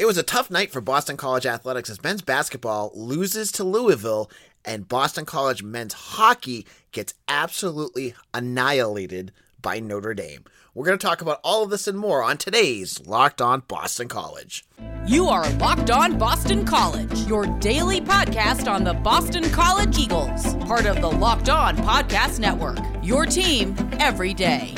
It was a tough night for Boston College athletics as men's basketball loses to Louisville and Boston College men's hockey gets absolutely annihilated by Notre Dame. We're going to talk about all of this and more on today's Locked On Boston College. You are Locked On Boston College, your daily podcast on the Boston College Eagles, part of the Locked On Podcast Network. Your team every day.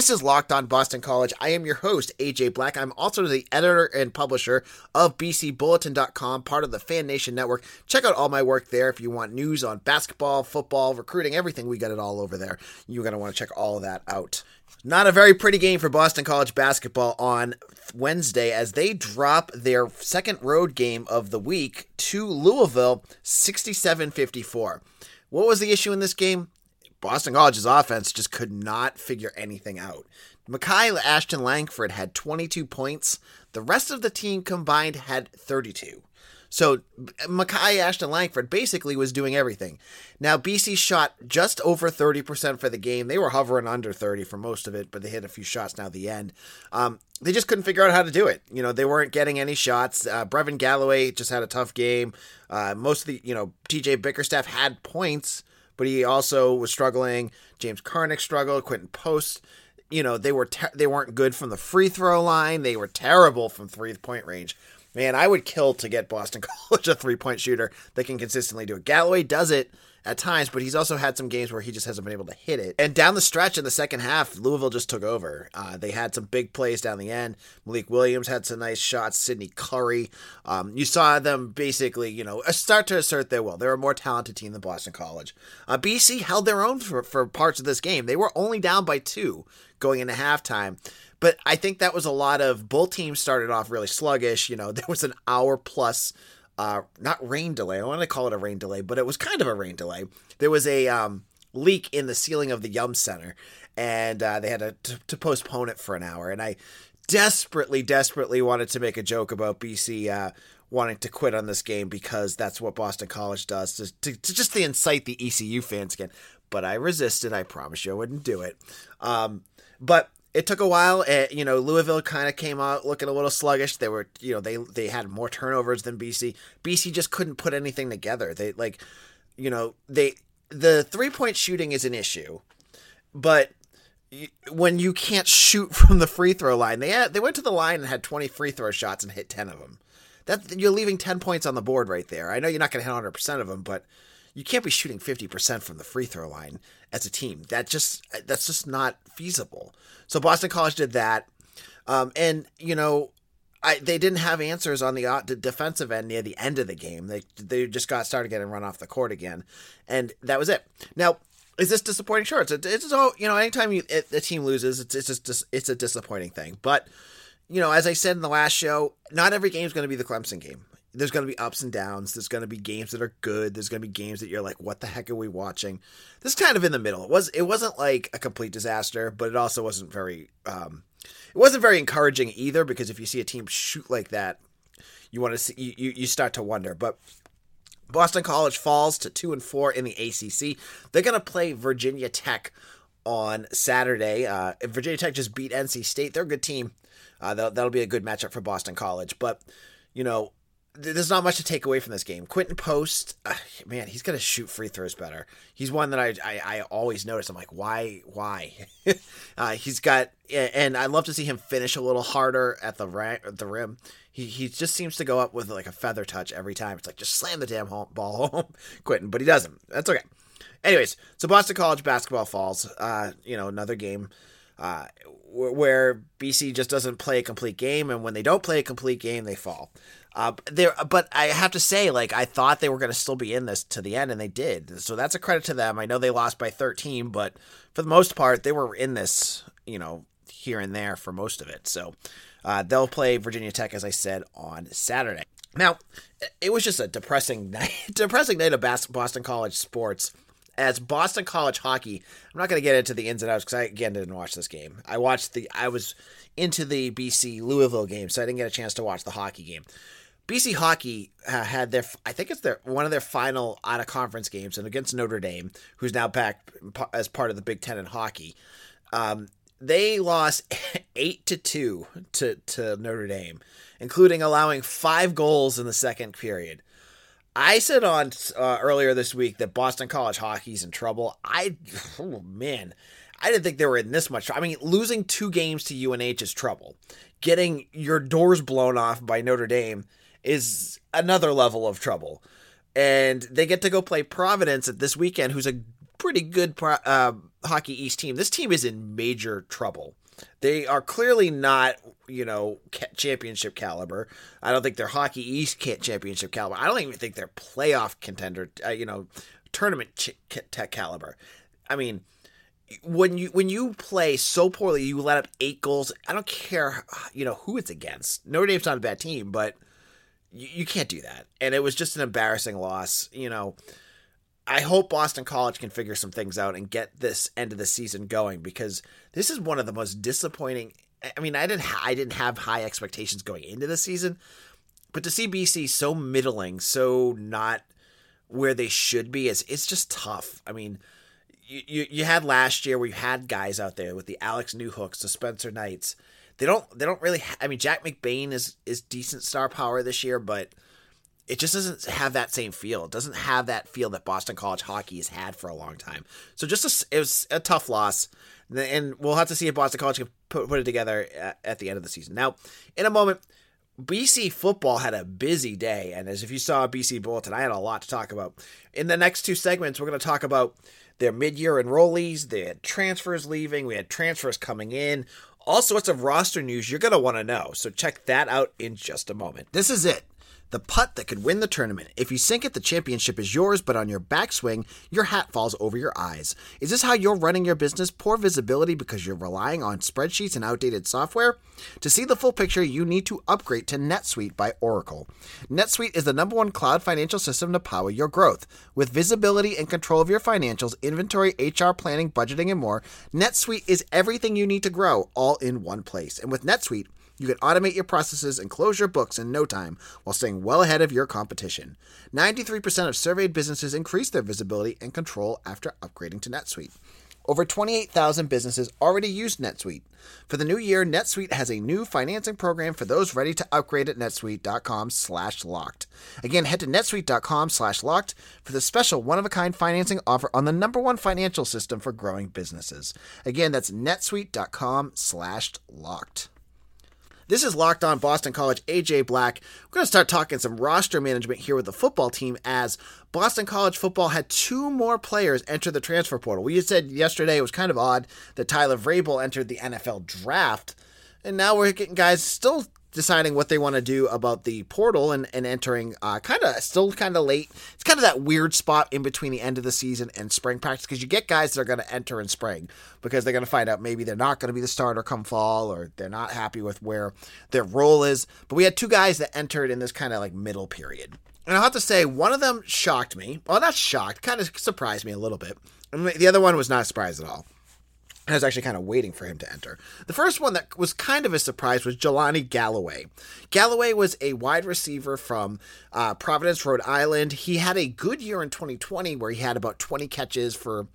This is Locked On Boston College. I am your host, AJ Black. I'm also the editor and publisher of BCBulletin.com, part of the Fan Nation Network. Check out all my work there if you want news on basketball, football, recruiting, everything. We got it all over there. You're going to want to check all that out. Not a very pretty game for Boston College basketball on Wednesday as they drop their second road game of the week to Louisville 67 54. What was the issue in this game? Boston College's offense just could not figure anything out. Makai Ashton Langford had 22 points. The rest of the team combined had 32. So Makai Ashton Langford basically was doing everything. Now BC shot just over 30% for the game. They were hovering under 30 for most of it, but they hit a few shots now the end. Um, they just couldn't figure out how to do it. You know, they weren't getting any shots. Uh, Brevin Galloway just had a tough game. Uh, most of the, you know, TJ Bickerstaff had points, but he also was struggling. James Karnik struggled. Quinten Post, you know, they were ter- they weren't good from the free throw line. They were terrible from three point range. Man, I would kill to get Boston College a three point shooter that can consistently do it. Galloway does it at times, but he's also had some games where he just hasn't been able to hit it. And down the stretch in the second half, Louisville just took over. Uh, they had some big plays down the end. Malik Williams had some nice shots. Sydney Curry. Um, you saw them basically, you know, start to assert their will. They're a more talented team than Boston College. Uh, BC held their own for, for parts of this game. They were only down by two going into halftime. But I think that was a lot of both teams started off really sluggish. You know, there was an hour plus uh, not rain delay. I want to call it a rain delay, but it was kind of a rain delay. There was a um, leak in the ceiling of the Yum Center, and uh, they had to, to, to, postpone it for an hour. And I desperately, desperately wanted to make a joke about BC uh, wanting to quit on this game because that's what Boston College does to, to, to just to incite the ECU fans again. But I resisted. I promise you I wouldn't do it. Um, but it took a while. And, you know, Louisville kind of came out looking a little sluggish. They were, you know, they they had more turnovers than BC. BC just couldn't put anything together. They like, you know, they the three point shooting is an issue, but when you can't shoot from the free throw line, they had, they went to the line and had twenty free throw shots and hit ten of them. That you're leaving ten points on the board right there. I know you're not going to hit 100 percent of them, but you can't be shooting 50% from the free throw line as a team. That just that's just not feasible. So Boston College did that. Um, and you know, I, they didn't have answers on the, uh, the, defensive end near the end of the game. They they just got started getting run off the court again, and that was it. Now, is this disappointing? Sure, it's a, it's all you know. Anytime you it, the team loses, it's it's just it's a disappointing thing. But you know, as I said in the last show, not every game is going to be the Clemson game there's going to be ups and downs. There's going to be games that are good. There's going to be games that you're like, what the heck are we watching? This kind of in the middle. It was it wasn't like a complete disaster, but it also wasn't very um, it wasn't very encouraging either because if you see a team shoot like that, you want to see you you start to wonder. But Boston College falls to two and four in the ACC. They're going to play Virginia Tech on Saturday. Uh, Virginia Tech just beat NC State. They're a good team. Uh, that'll, that'll be a good matchup for Boston College. But you know, there's not much to take away from this game. Quinten Post, uh, man, he's gonna shoot free throws better. He's one that I I, I always notice. I'm like, why why? uh, he's got, and I love to see him finish a little harder at the at the rim. He he just seems to go up with like a feather touch every time. It's like just slam the damn home, ball home, Quinten, but he doesn't. That's okay. Anyways, so Boston College basketball falls. Uh, you know, another game. Uh, where BC just doesn't play a complete game, and when they don't play a complete game, they fall. Uh, there, but I have to say, like I thought they were going to still be in this to the end, and they did. So that's a credit to them. I know they lost by 13, but for the most part, they were in this, you know, here and there for most of it. So uh, they'll play Virginia Tech, as I said, on Saturday. Now, it was just a depressing night, depressing night of Boston College sports. As Boston College hockey, I'm not going to get into the ins and outs because I again didn't watch this game. I watched the, I was into the BC Louisville game, so I didn't get a chance to watch the hockey game. BC hockey uh, had their, I think it's their one of their final out of conference games, and against Notre Dame, who's now back as part of the Big Ten in hockey. Um, they lost eight to two to to Notre Dame, including allowing five goals in the second period. I said on uh, earlier this week that Boston College hockey's in trouble. I, oh man, I didn't think they were in this much. I mean, losing two games to UNH is trouble. Getting your doors blown off by Notre Dame is another level of trouble. And they get to go play Providence at this weekend, who's a pretty good uh, Hockey East team. This team is in major trouble. They are clearly not, you know, championship caliber. I don't think they're Hockey East championship caliber. I don't even think they're playoff contender, uh, you know, tournament ch- caliber. I mean, when you when you play so poorly, you let up eight goals. I don't care, you know, who it's against. Notre Dame's not a bad team, but you, you can't do that. And it was just an embarrassing loss. You know, I hope Boston College can figure some things out and get this end of the season going because this is one of the most disappointing. I mean, I didn't I didn't have high expectations going into the season, but to see BC so middling, so not where they should be, is it's just tough. I mean you, you had last year where you had guys out there with the Alex Newhooks, the Spencer Knights. They don't they don't really. Ha- I mean, Jack McBain is is decent star power this year, but it just doesn't have that same feel. It doesn't have that feel that Boston College hockey has had for a long time. So just a, it was a tough loss, and we'll have to see if Boston College can put, put it together at, at the end of the season. Now, in a moment. BC football had a busy day, and as if you saw BC Bulletin, I had a lot to talk about. In the next two segments, we're going to talk about their mid-year enrollees. They had transfers leaving. We had transfers coming in. All sorts of roster news you're going to want to know. So check that out in just a moment. This is it the putt that could win the tournament. If you sink it, the championship is yours, but on your backswing, your hat falls over your eyes. Is this how you're running your business? Poor visibility because you're relying on spreadsheets and outdated software? To see the full picture, you need to upgrade to NetSuite by Oracle. NetSuite is the number one cloud financial system to power your growth. With visibility and control of your financials, inventory, HR planning, budgeting, and more, NetSuite is everything you need to grow all in one place. And with NetSuite, you can automate your processes and close your books in no time while staying well ahead of your competition. 93% of surveyed businesses increased their visibility and control after upgrading to NetSuite. Over 28,000 businesses already use NetSuite. For the new year, NetSuite has a new financing program for those ready to upgrade at netsuite.com/locked. Again, head to netsuite.com/locked for the special one-of-a-kind financing offer on the number one financial system for growing businesses. Again, that's netsuite.com/locked. This is Locked On Boston College, AJ Black. We're going to start talking some roster management here with the football team as Boston College football had two more players enter the transfer portal. We said yesterday it was kind of odd that Tyler Vrabel entered the NFL draft, and now we're getting guys still deciding what they want to do about the portal and, and entering uh, kind of still kind of late. It's kind of that weird spot in between the end of the season and spring practice because you get guys that are going to enter in spring because they're going to find out maybe they're not going to be the starter come fall or they're not happy with where their role is. But we had two guys that entered in this kind of like middle period. And I have to say, one of them shocked me. Well, not shocked, kind of surprised me a little bit. And the other one was not surprised at all. I was actually kind of waiting for him to enter. The first one that was kind of a surprise was Jelani Galloway. Galloway was a wide receiver from uh, Providence, Rhode Island. He had a good year in 2020 where he had about 20 catches for,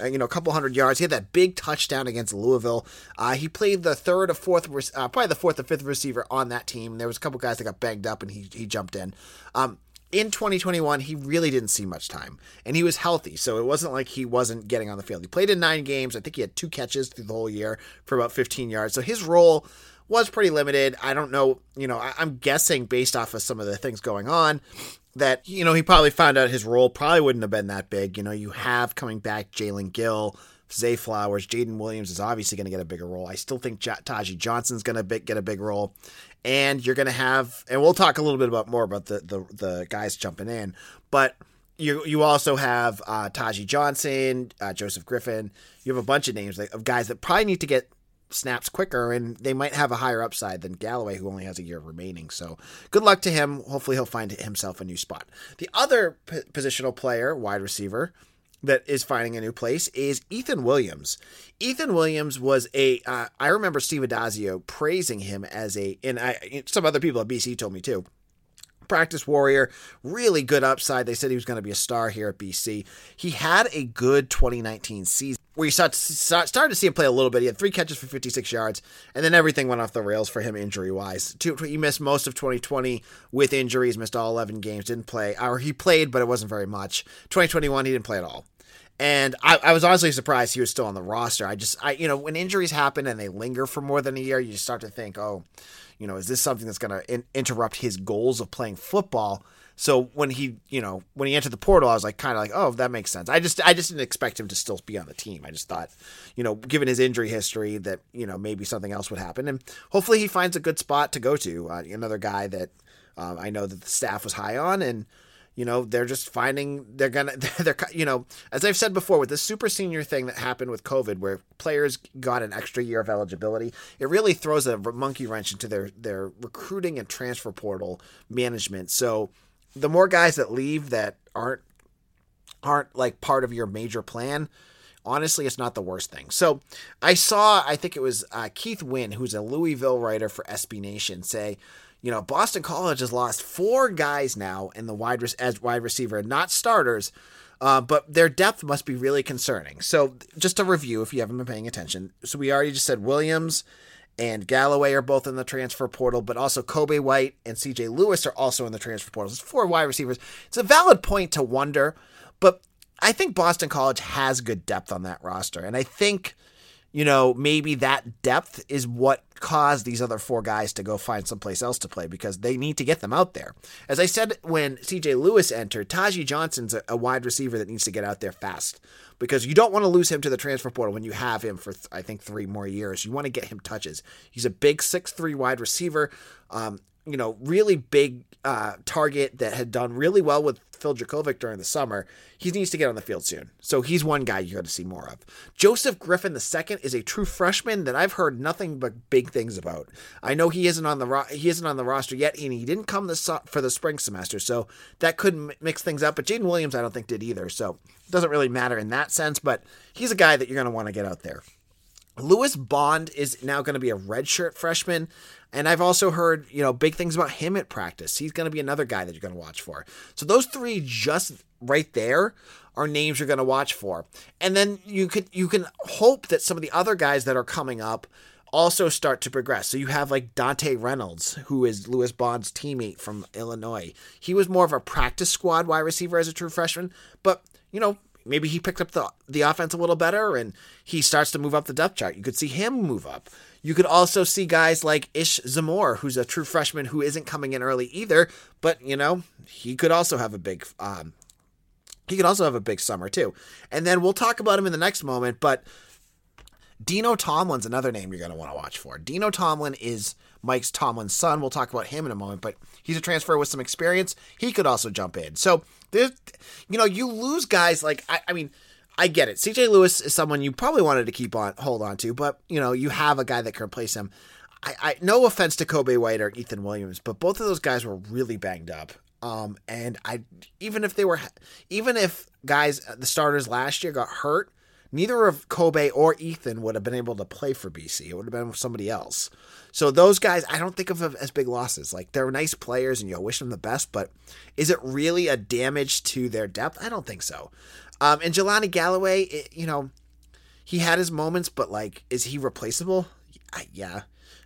uh, you know, a couple hundred yards. He had that big touchdown against Louisville. Uh, he played the third or fourth, uh, probably the fourth or fifth receiver on that team. There was a couple guys that got banged up and he, he jumped in. Um, in 2021, he really didn't see much time, and he was healthy, so it wasn't like he wasn't getting on the field. He played in nine games. I think he had two catches through the whole year for about 15 yards. So his role was pretty limited. I don't know, you know, I, am guessing based off of some of the things going on that, you know, he probably found out his role probably wouldn't have been that big. You know, you have coming back Jalen Gill, Zay Flowers, Jaden Williams is obviously going to get a bigger role. I still think J- Taji Johnson's going to get a big role and you're going to have, and we'll talk a little bit about more about the the, the guys jumping in, but you you also have uh, Taji Johnson, uh, Joseph Griffin. You have a bunch of names of guys that probably need to get snaps quicker, and they might have a higher upside than Galloway, who only has a year remaining. So good luck to him. Hopefully, he'll find himself a new spot. The other p- positional player, wide receiver, that is finding a new place is Ethan Williams. Ethan Williams was a. Uh, I remember Steve Addazio praising him as a, and I, some other people at BC told me too, practice warrior, really good upside. They said he was going to be a star here at BC. He had a good 2019 season where you start, started to see him play a little bit. He had three catches for 56 yards, and then everything went off the rails for him injury wise. He missed most of 2020 with injuries, missed all 11 games, didn't play, or he played, but it wasn't very much. 2021, he didn't play at all. And I, I, was honestly surprised he was still on the roster. I just, I, you know, when injuries happen and they linger for more than a year, you start to think, oh, you know, is this something that's going to in- interrupt his goals of playing football? So when he, you know, when he entered the portal, I was like, kind of like, oh, that makes sense. I just, I just didn't expect him to still be on the team. I just thought, you know, given his injury history, that you know maybe something else would happen, and hopefully he finds a good spot to go to. Uh, another guy that um, I know that the staff was high on, and you know they're just finding they're gonna they're you know as i've said before with the super senior thing that happened with covid where players got an extra year of eligibility it really throws a monkey wrench into their their recruiting and transfer portal management. So the more guys that leave that aren't aren't like part of your major plan honestly it's not the worst thing. So i saw i think it was uh, keith wynn who's a louisville writer for sb nation say you know, Boston College has lost four guys now in the wide as wide receiver, not starters, uh, but their depth must be really concerning. So, just a review if you haven't been paying attention. So, we already just said Williams and Galloway are both in the transfer portal, but also Kobe White and CJ Lewis are also in the transfer portal. It's four wide receivers. It's a valid point to wonder, but I think Boston College has good depth on that roster. And I think you know, maybe that depth is what caused these other four guys to go find someplace else to play because they need to get them out there. As I said when CJ Lewis entered, Taji Johnson's a, wide receiver that needs to get out there fast because you don't want to lose him to the transfer portal when you have him for, I think, three more years. You want to get him touches. He's a big six-three wide receiver. Um, you know, really big uh, target that had done really well with Phil Jurkovec during the summer. He needs to get on the field soon. So he's one guy you got to see more of. Joseph Griffin II is a true freshman that I've heard nothing but big things about. I know he isn't on the ro- he isn't on the roster yet, and he didn't come this for the spring semester, so that could mix things up. But Jaden Williams, I don't think did either, so it doesn't really matter in that sense. But he's a guy that you're going to want to get out there. Lewis Bond is now going to be a redshirt freshman. And I've also heard, you know, big things about him at practice. He's going to be another guy that you're going to watch for. So those three just right there are names you're going to watch for. And then you could you can hope that some of the other guys that are coming up also start to progress. So you have like Dante Reynolds, who is Lewis Bond's teammate from Illinois. He was more of a practice squad wide receiver as a true freshman, but you know, maybe he picked up the the offense a little better and he starts to move up the depth chart. You could see him move up. You could also see guys like Ish Zamor, who's a true freshman who isn't coming in early either, but you know, he could also have a big um he could also have a big summer too. And then we'll talk about him in the next moment, but Dino Tomlin's another name you're going to want to watch for. Dino Tomlin is Mike's Tomlin's son. We'll talk about him in a moment, but he's a transfer with some experience. He could also jump in. So there's, you know, you lose guys like I, I mean, I get it. CJ Lewis is someone you probably wanted to keep on hold on to, but you know, you have a guy that can replace him. I, I no offense to Kobe White or Ethan Williams, but both of those guys were really banged up. Um, and I even if they were even if guys the starters last year got hurt, neither of Kobe or Ethan would have been able to play for BC. It would have been somebody else. So those guys, I don't think of as big losses. Like they're nice players, and you wish them the best. But is it really a damage to their depth? I don't think so. Um, and Jelani Galloway, it, you know, he had his moments, but like, is he replaceable? I, yeah.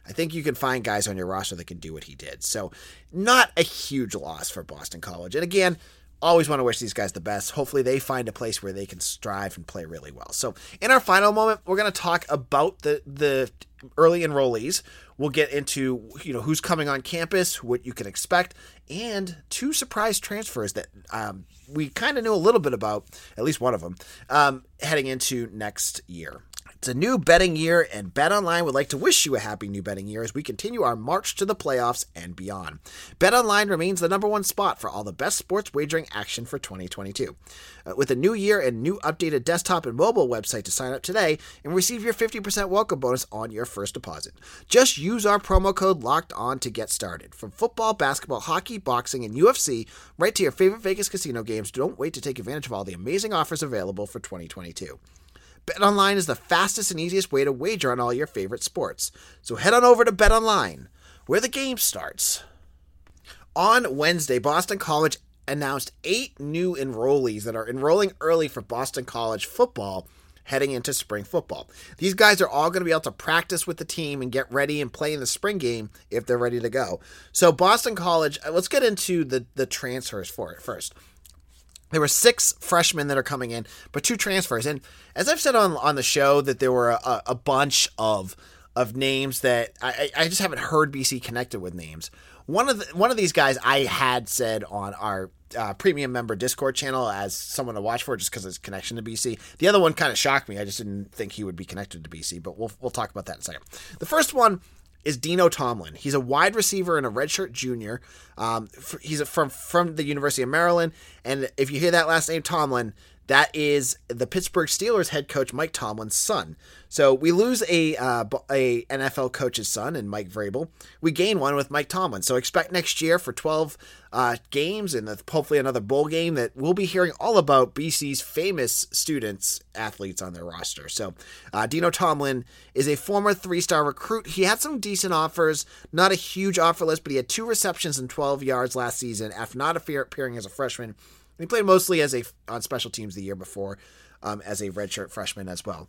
I think you can find guys on your roster that can do what he did. So, not a huge loss for Boston College. And again, always want to wish these guys the best. Hopefully, they find a place where they can strive and play really well. So, in our final moment, we're going to talk about the the early enrollees. We'll get into you know who's coming on campus, what you can expect, and two surprise transfers that um, we kind of knew a little bit about, at least one of them, um, heading into next year. It's a new betting year, and BetOnline would like to wish you a happy new betting year as we continue our march to the playoffs and beyond. BetOnline remains the number one spot for all the best sports wagering action for 2022. Uh, with a new year and new updated desktop and mobile website to sign up today and receive your 50% welcome bonus on your first deposit. Just use our promo code LOCKED ON to get started. From football, basketball, hockey, boxing, and UFC, right to your favorite Vegas casino games, don't wait to take advantage of all the amazing offers available for 2022. BetOnline is the fastest and easiest way to wager on all your favorite sports. So head on over to BetOnline, where the game starts. On Wednesday, Boston College announced eight new enrollees that are enrolling early for Boston College football heading into spring football. These guys are all going to be able to practice with the team and get ready and play in the spring game if they're ready to go. So Boston College, uh, let's get into the the transfers for it first. There were six freshmen that are coming in, but two transfers. And as I've said on on the show, that there were a, a bunch of of names that I, I just haven't heard BC connected with names. One of the, one of these guys I had said on our uh, premium member Discord channel as someone to watch for just because his connection to BC. The other one kind of shocked me. I just didn't think he would be connected to BC, but we'll we'll talk about that in a second. The first one is Dino Tomlin. He's a wide receiver and a redshirt junior. Um, he's from from the University of Maryland, and if you hear that last name Tomlin, that is the Pittsburgh Steelers head coach Mike Tomlin's son. So we lose a uh, a NFL coach's son and Mike Vrabel. We gain one with Mike Tomlin. So expect next year for 12 uh, games and hopefully another bowl game that we'll be hearing all about BC's famous students athletes on their roster. So uh, Dino Tomlin is a former three star recruit. He had some decent offers, not a huge offer list, but he had two receptions and 12 yards last season after not appearing as a freshman. He played mostly as a on special teams the year before, um, as a redshirt freshman as well.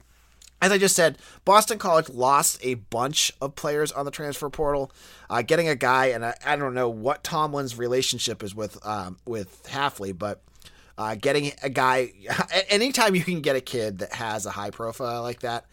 As I just said, Boston College lost a bunch of players on the transfer portal. Uh, getting a guy, and I, I, don't know what Tomlin's relationship is with um, with Hafley, but uh, getting a guy, anytime you can get a kid that has a high profile like that,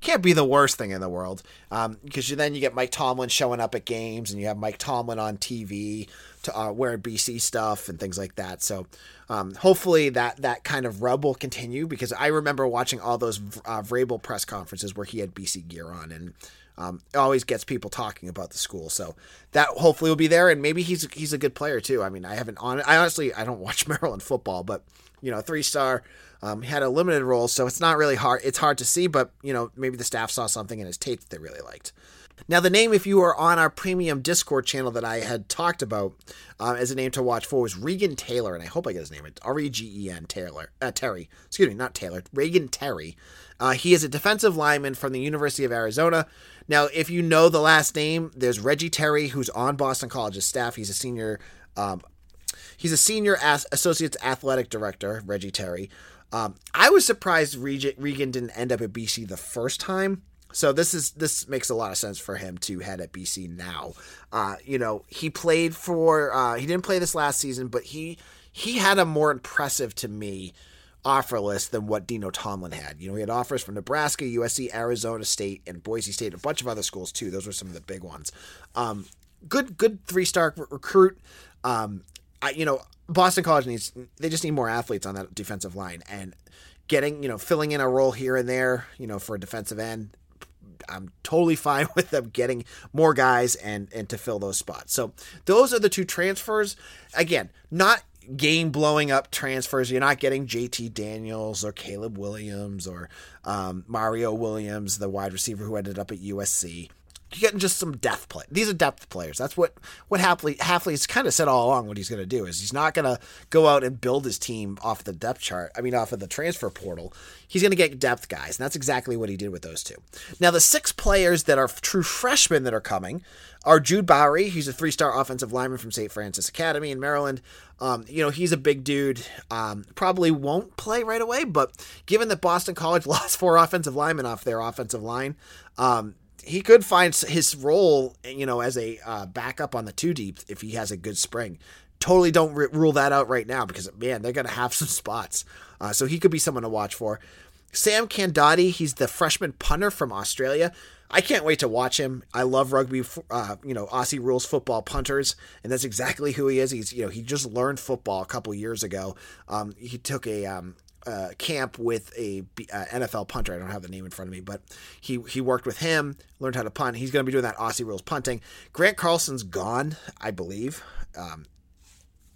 can't be the worst thing in the world. Because um, then you get Mike Tomlin showing up at games, and you have Mike Tomlin on TV to, uh, wearing BC stuff and things like that. So um, hopefully that that kind of rub will continue. Because I remember watching all those uh, Vrabel press conferences where he had BC gear on, and um, it always gets people talking about the school. So that hopefully will be there, and maybe he's he's a good player too. I mean, I haven't on. I honestly I don't watch Maryland football, but you know, three star um, had a limited role, so it's not really hard. It's hard to see, but you know, maybe the staff saw something in his tape that they really liked. Now, the name, if you are on our premium Discord channel that I had talked about uh, as a name to watch for, was Regen Taylor, and I hope I get his name. It's R E G E N Taylor. Uh, Terry. Excuse me, not Taylor. Regen Terry. Uh, he is a defensive lineman from the University of Arizona. Now, if you know the last name, there's Reggie Terry, who's on Boston College's staff. He's a senior. Um, he's a senior as- associate's athletic director, Reggie Terry. Um, I was surprised Regen didn't end up at BC the first time. So this is this makes a lot of sense for him to head at BC now. Uh, you know, he played for uh, he didn't play this last season, but he he had a more impressive to me offer list than what Dino Tomlin had. You know, he had offers from Nebraska, USC, Arizona State, and Boise State, a bunch of other schools too. Those were some of the big ones. Um, good, good three star recruit. Um, I, you know, Boston College needs they just need more athletes on that defensive line and getting you know filling in a role here and there you know for a defensive end. I'm totally fine with them getting more guys and and to fill those spots. So those are the two transfers. Again, not game blowing up transfers. You're not getting JT Daniels or Caleb Williams or um, Mario Williams, the wide receiver who ended up at USC getting just some depth play. These are depth players. That's what what Hafley Hafley's kind of said all along. What he's going to do is he's not going to go out and build his team off the depth chart. I mean, off of the transfer portal. He's going to get depth guys, and that's exactly what he did with those two. Now, the six players that are true freshmen that are coming are Jude Bowery. He's a three-star offensive lineman from St. Francis Academy in Maryland. Um, you know, he's a big dude. Um, probably won't play right away, but given that Boston College lost four offensive linemen off their offensive line, um, he could find his role, you know, as a uh, backup on the two deep if he has a good spring. Totally don't r- rule that out right now because man, they're gonna have some spots. Uh, so he could be someone to watch for. Sam Candati, he's the freshman punter from Australia. I can't wait to watch him. I love rugby, uh, you know, Aussie rules football punters, and that's exactly who he is. He's, you know, he just learned football a couple years ago. Um, he took a um, uh, camp with a uh, NFL punter. I don't have the name in front of me, but he he worked with him, learned how to punt. He's going to be doing that Aussie rules punting. Grant Carlson's gone, I believe. Um,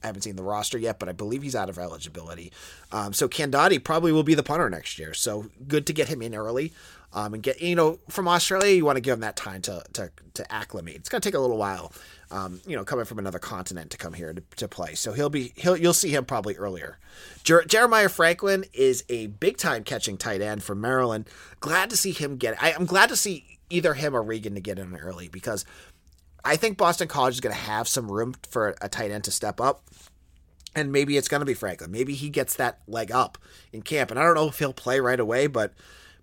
I haven't seen the roster yet, but I believe he's out of eligibility. Um, so Candati probably will be the punter next year. So good to get him in early um, and get you know from Australia. You want to give him that time to to to acclimate. It's going to take a little while um, you know, coming from another continent to come here to, to play. So he'll be he'll you'll see him probably earlier. Jer- Jeremiah Franklin is a big time catching tight end from Maryland. Glad to see him get. I, I'm glad to see either him or Regen to get in early because I think Boston College is going to have some room for a tight end to step up. And maybe it's going to be Franklin. Maybe he gets that leg up in camp. And I don't know if he'll play right away, but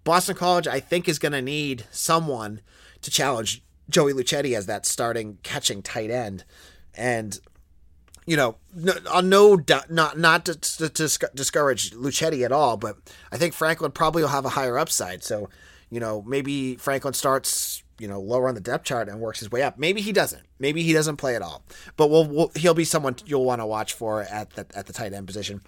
Boston College, I think, is going to need someone to challenge Joey Luchetti as that starting catching tight end. And you know, no, on no not not to, to, to, discourage Luchetti at all, but I think Franklin probably will have a higher upside. So, you know, maybe Franklin starts you know lower on the depth chart and works his way up. Maybe he doesn't. Maybe he doesn't play at all. But we'll, we'll he'll be someone you'll want to watch for at the at the tight end position.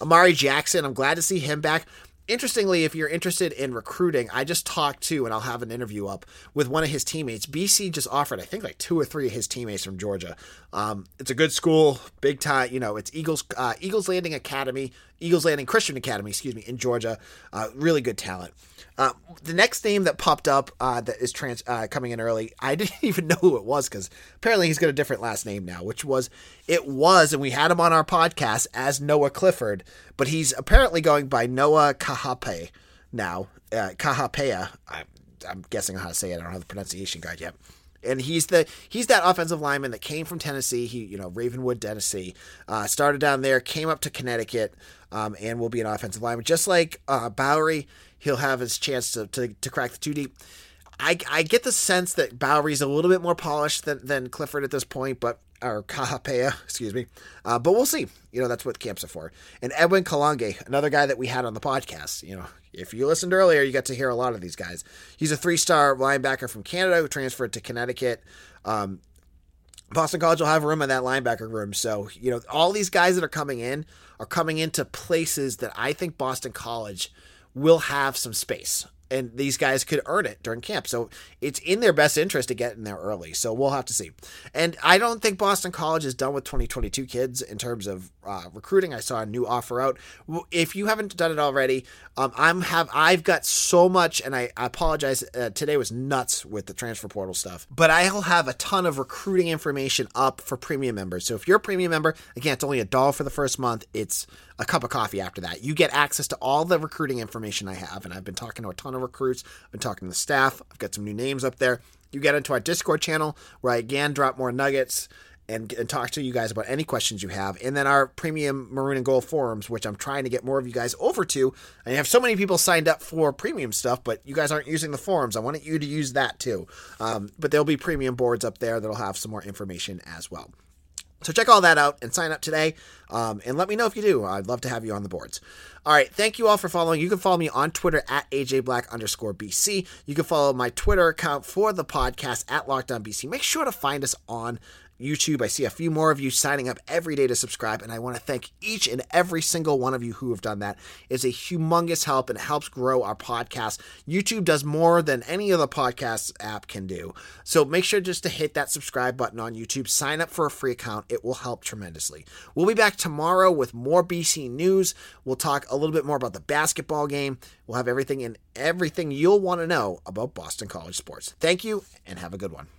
Amari Jackson, I'm glad to see him back interestingly, if you're interested in recruiting, I just talked to, and I'll have an interview up with one of his teammates. BC just offered, I think, like two or three of his teammates from Georgia. Um, it's a good school, big time. You know, it's Eagles uh, Eagles Landing Academy, Eagles Landing Christian Academy, excuse me, in Georgia. Uh, really good talent. Uh, the next name that popped up uh, that is trans uh, coming in early, I didn't even know who it was because apparently he's got a different last name now, which was it was, and we had him on our podcast as Noah Clifford, but he's apparently going by Noah Kahape now. Uh, Kahapea, I'm, I'm guessing how to say it. I don't have the pronunciation guide yet and he's the he's that offensive lineman that came from Tennessee. He you know Ravenwood, Tennessee, uh, started down there, came up to Connecticut, um, and will be an offensive lineman just like uh, Bowery he'll have his chance to, to, to crack the two deep. I, I get the sense that Bowery's a little bit more polished than, than Clifford at this point, but or Kahapea, excuse me. Uh, but we'll see. You know, that's what camps are for. And Edwin Kalange, another guy that we had on the podcast. You know, if you listened earlier, you got to hear a lot of these guys. He's a three-star linebacker from Canada who transferred to Connecticut. Um, Boston College will have room in that linebacker room. So, you know, all these guys that are coming in are coming into places that I think Boston College – will have some space and these guys could earn it during camp. So it's in their best interest to get in there early. So we'll have to see. And I don't think Boston College is done with 2022 kids in terms of uh, recruiting. I saw a new offer out. If you haven't done it already, um, I'm have I've got so much, and I, I apologize. Uh, today was nuts with the transfer portal stuff, but I'll have a ton of recruiting information up for premium members. So if you're a premium member, again, it's only a dollar for the first month. It's a cup of coffee after that. You get access to all the recruiting information I have, and I've been talking to a ton of recruits. I've been talking to the staff. I've got some new names up there. You get into our Discord channel where I again drop more nuggets and, and talk to you guys about any questions you have. And then our premium Maroon and Gold forums, which I'm trying to get more of you guys over to. I have so many people signed up for premium stuff, but you guys aren't using the forums. I want you to use that too. Um, but there'll be premium boards up there that'll have some more information as well. So check all that out and sign up today. Um, and let me know if you do. I'd love to have you on the boards. All right. Thank you all for following. You can follow me on Twitter at AJBlack underscore BC. You can follow my Twitter account for the podcast at Lockdown BC. Make sure to find us on YouTube. I see a few more of you signing up every day to subscribe, and I want to thank each and every single one of you who have done that. It's a humongous help and it helps grow our podcast. YouTube does more than any other podcast app can do. So make sure just to hit that subscribe button on YouTube, sign up for a free account. It will help tremendously. We'll be back tomorrow with more BC news. We'll talk a little bit more about the basketball game. We'll have everything and everything you'll want to know about Boston College sports. Thank you and have a good one.